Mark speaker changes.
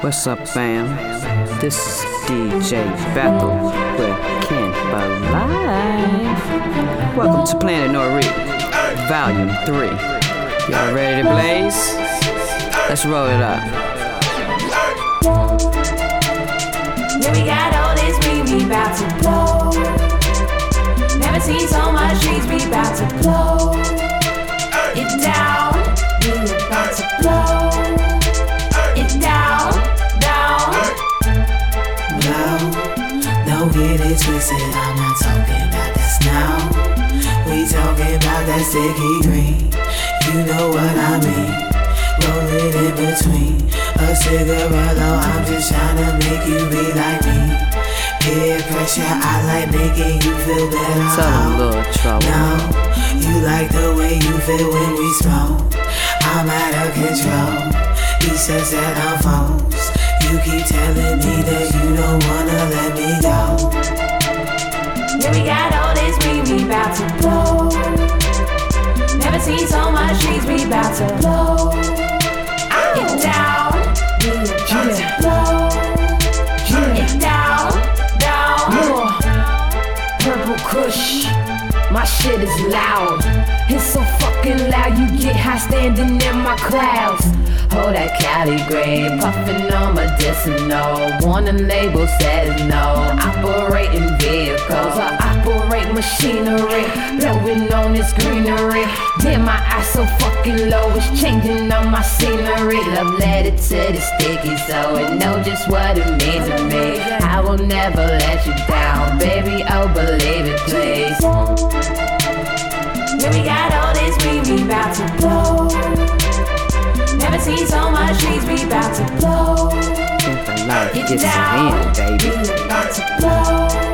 Speaker 1: What's up, fam? This is DJ Bethel with Ken Alive. Welcome to Planet Noriq, Volume 3. Y'all ready to blaze? Let's roll it up.
Speaker 2: Yeah, we got all this weed, we bout to blow. Never seen so much trees, we bout to blow. It down,
Speaker 3: get it twisted, I'm not talking about that now. We talking about that sticky green. You know what I mean. Roll it in between a cigarette. I'm just trying to make you be like me. Peer pressure, I like making you feel better.
Speaker 1: Tell little trouble.
Speaker 3: No, you like the way you feel when we smoke. I'm out of control. He says that I'm false. You keep telling me that you don't
Speaker 2: trees, we bout to blow. It down, we about to blow. It down, down.
Speaker 4: Purple Kush, my shit is loud. It's so fucking loud, you get high standing in my clouds. Hold that Cali grade, puffin' on medicinal. Warning label says no. Operating machinery. Blowing on this greenery. Damn, my eyes so fucking low, it's changing on my scenery. Love letter to the sticky, so it know just what it means to me. I will never let you down, baby. Oh, believe it, please.
Speaker 2: Yeah, we got all this weed, we bout to blow. Never seen so much trees, we bout to blow.
Speaker 1: KIN4LIFE
Speaker 2: It
Speaker 1: gets it
Speaker 2: down,
Speaker 1: baby.
Speaker 2: we about to blow.